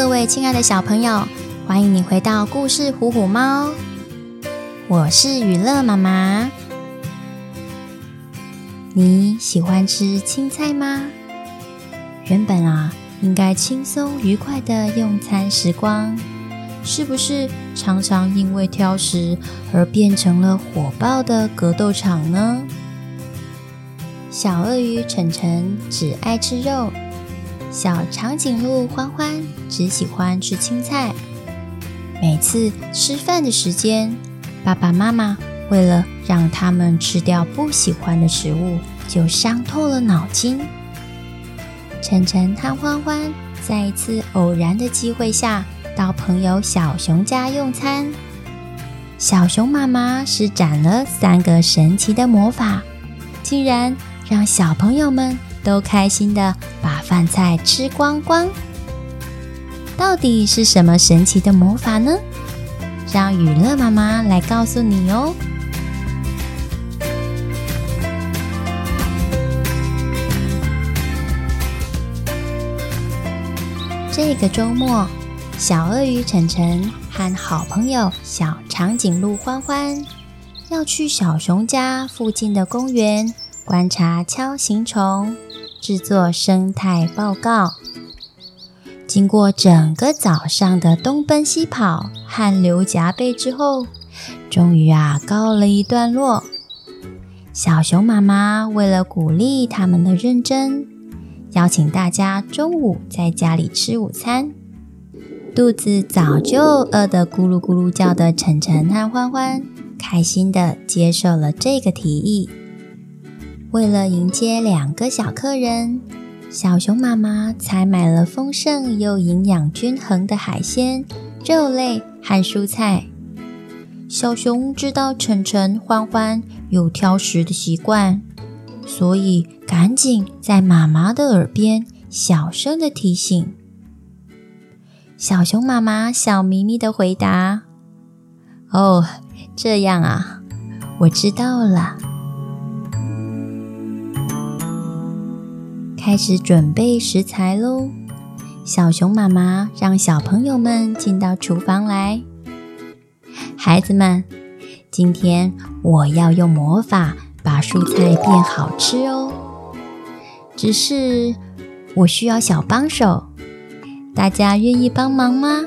各位亲爱的小朋友，欢迎你回到故事《虎虎猫》。我是雨乐妈妈。你喜欢吃青菜吗？原本啊，应该轻松愉快的用餐时光，是不是常常因为挑食而变成了火爆的格斗场呢？小鳄鱼晨晨只爱吃肉。小长颈鹿欢欢只喜欢吃青菜。每次吃饭的时间，爸爸妈妈为了让他们吃掉不喜欢的食物，就伤透了脑筋。晨晨和欢欢在一次偶然的机会下，到朋友小熊家用餐。小熊妈妈施展了三个神奇的魔法，竟然让小朋友们都开心的把饭菜吃光光，到底是什么神奇的魔法呢？让雨乐妈妈来告诉你哦。这个周末，小鳄鱼晨晨和好朋友小长颈鹿欢欢要去小熊家附近的公园观察锹形虫。制作生态报告。经过整个早上的东奔西跑、汗流浃背之后，终于啊告了一段落。小熊妈妈为了鼓励他们的认真，邀请大家中午在家里吃午餐。肚子早就饿得咕噜咕噜叫的晨晨和欢欢，开心地接受了这个提议。为了迎接两个小客人，小熊妈妈采买了丰盛又营养均衡的海鲜、肉类和蔬菜。小熊知道晨晨、欢欢有挑食的习惯，所以赶紧在妈妈的耳边小声的提醒。小熊妈妈笑眯眯的回答：“哦，这样啊，我知道了。”开始准备食材喽！小熊妈妈让小朋友们进到厨房来。孩子们，今天我要用魔法把蔬菜变好吃哦。只是我需要小帮手，大家愿意帮忙吗？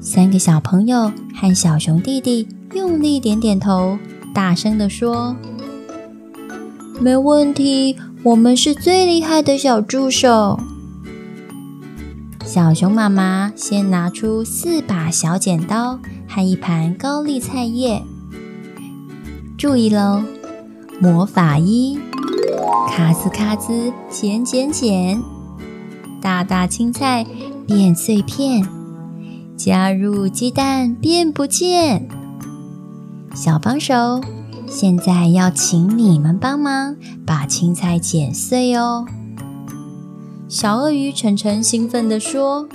三个小朋友和小熊弟弟用力点点头，大声地说：“没问题。”我们是最厉害的小助手。小熊妈妈先拿出四把小剪刀和一盘高丽菜叶。注意喽，魔法一：咔兹咔兹，剪剪剪，大大青菜变碎片，加入鸡蛋变不见。小帮手。现在要请你们帮忙把青菜剪碎哦！小鳄鱼晨晨兴奋地说：“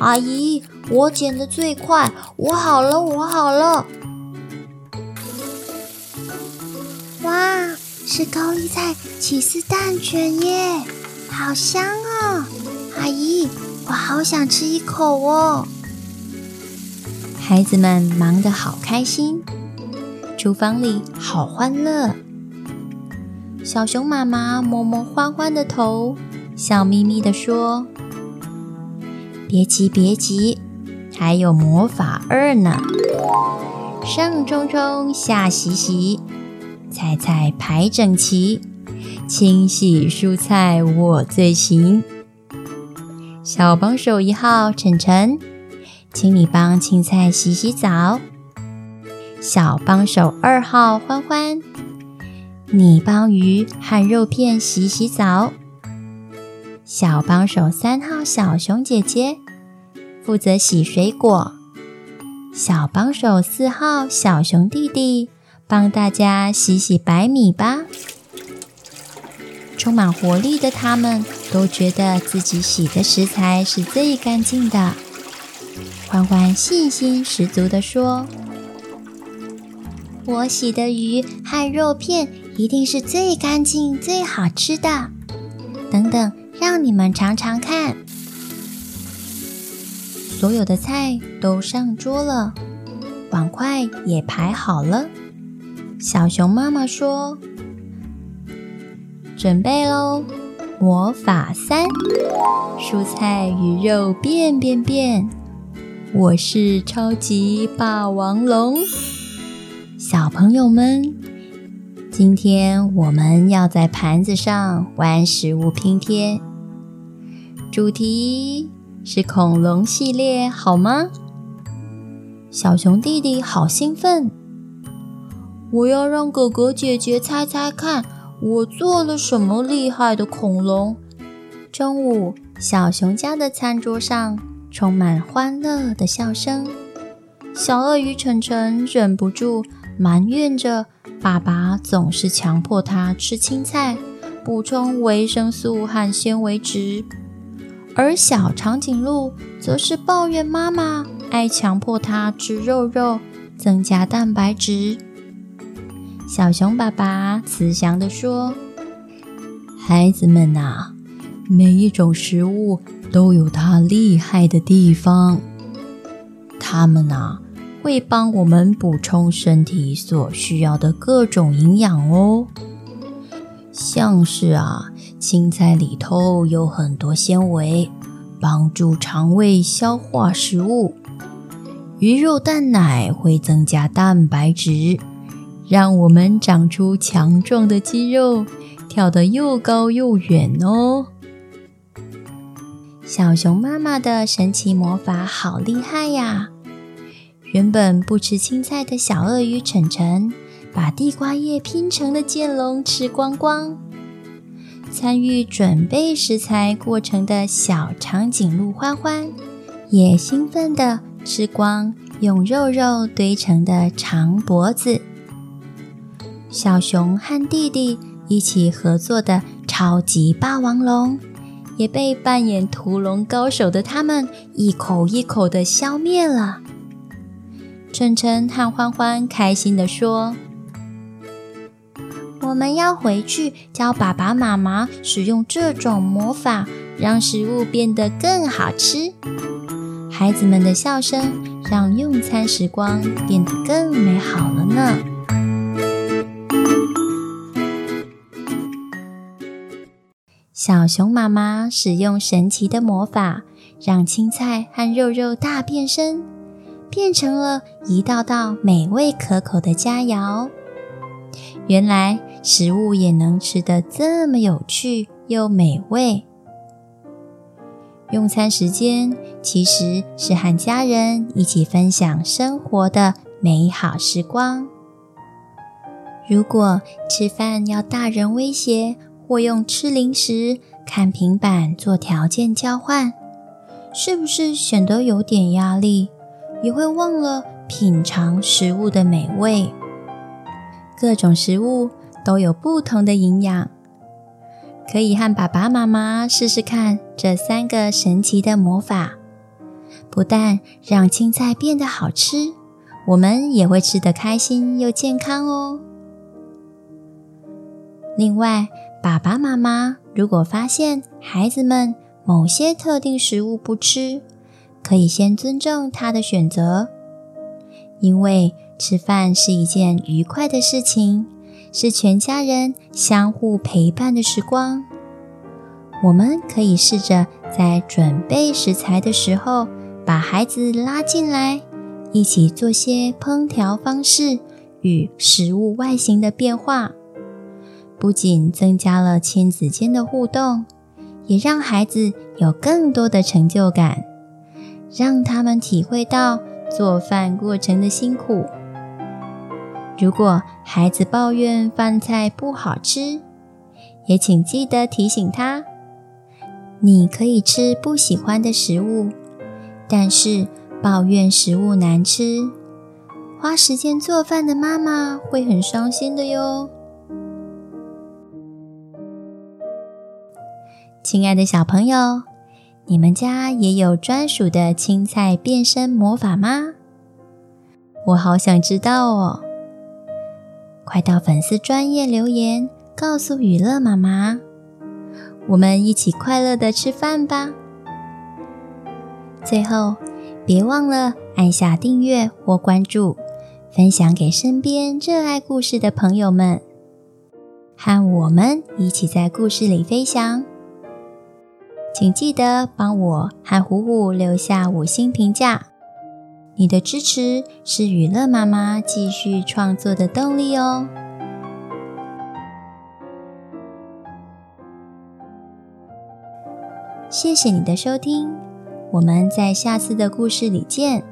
阿姨，我剪得最快，我好了，我好了！”哇，是高丽菜起司蛋卷耶，好香哦！阿姨，我好想吃一口哦！孩子们忙得好开心。厨房里好欢乐，小熊妈妈摸摸欢欢的头，笑眯眯地说：“别急，别急，还有魔法二呢！上冲冲，下洗洗，菜菜排整齐，清洗蔬菜我最行。小帮手一号晨晨，请你帮青菜洗洗澡。”小帮手二号欢欢，你帮鱼和肉片洗洗澡。小帮手三号小熊姐姐负责洗水果。小帮手四号小熊弟弟帮大家洗洗白米吧。充满活力的他们都觉得自己洗的食材是最干净的。欢欢信心十足地说。我洗的鱼和肉片一定是最干净、最好吃的。等等，让你们尝尝看。所有的菜都上桌了，碗筷也排好了。小熊妈妈说：“准备喽，魔法三，蔬菜鱼肉变变变，我是超级霸王龙。”小朋友们，今天我们要在盘子上玩食物拼贴，主题是恐龙系列，好吗？小熊弟弟好兴奋，我要让哥哥姐姐猜猜看，我做了什么厉害的恐龙。中午，小熊家的餐桌上充满欢乐的笑声，小鳄鱼晨晨忍不住。埋怨着爸爸总是强迫他吃青菜，补充维生素和纤维质，而小长颈鹿则是抱怨妈妈爱强迫他吃肉肉，增加蛋白质。小熊爸爸慈祥地说：“孩子们呐，每一种食物都有它厉害的地方，它们呐。”会帮我们补充身体所需要的各种营养哦，像是啊，青菜里头有很多纤维，帮助肠胃消化食物；鱼肉蛋奶会增加蛋白质，让我们长出强壮的肌肉，跳得又高又远哦。小熊妈妈的神奇魔法好厉害呀！原本不吃青菜的小鳄鱼晨晨，把地瓜叶拼成的剑龙吃光光。参与准备食材过程的小长颈鹿欢欢，也兴奋地吃光用肉肉堆成的长脖子。小熊和弟弟一起合作的超级霸王龙，也被扮演屠龙高手的他们一口一口地消灭了。晨晨和欢欢开心地说：“我们要回去教爸爸妈妈使用这种魔法，让食物变得更好吃。”孩子们的笑声让用餐时光变得更美好了呢。小熊妈妈使用神奇的魔法，让青菜和肉肉大变身。变成了一道道美味可口的佳肴。原来食物也能吃得这么有趣又美味。用餐时间其实是和家人一起分享生活的美好时光。如果吃饭要大人威胁，或用吃零食、看平板做条件交换，是不是显得有点压力？也会忘了品尝食物的美味。各种食物都有不同的营养，可以和爸爸妈妈试试看这三个神奇的魔法。不但让青菜变得好吃，我们也会吃得开心又健康哦。另外，爸爸妈妈如果发现孩子们某些特定食物不吃，可以先尊重他的选择，因为吃饭是一件愉快的事情，是全家人相互陪伴的时光。我们可以试着在准备食材的时候，把孩子拉进来，一起做些烹调方式与食物外形的变化，不仅增加了亲子间的互动，也让孩子有更多的成就感。让他们体会到做饭过程的辛苦。如果孩子抱怨饭菜不好吃，也请记得提醒他：你可以吃不喜欢的食物，但是抱怨食物难吃，花时间做饭的妈妈会很伤心的哟。亲爱的小朋友。你们家也有专属的青菜变身魔法吗？我好想知道哦！快到粉丝专页留言，告诉雨乐妈妈，我们一起快乐的吃饭吧。最后，别忘了按下订阅或关注，分享给身边热爱故事的朋友们，和我们一起在故事里飞翔。请记得帮我和虎虎留下五星评价，你的支持是娱乐妈妈继续创作的动力哦。谢谢你的收听，我们在下次的故事里见。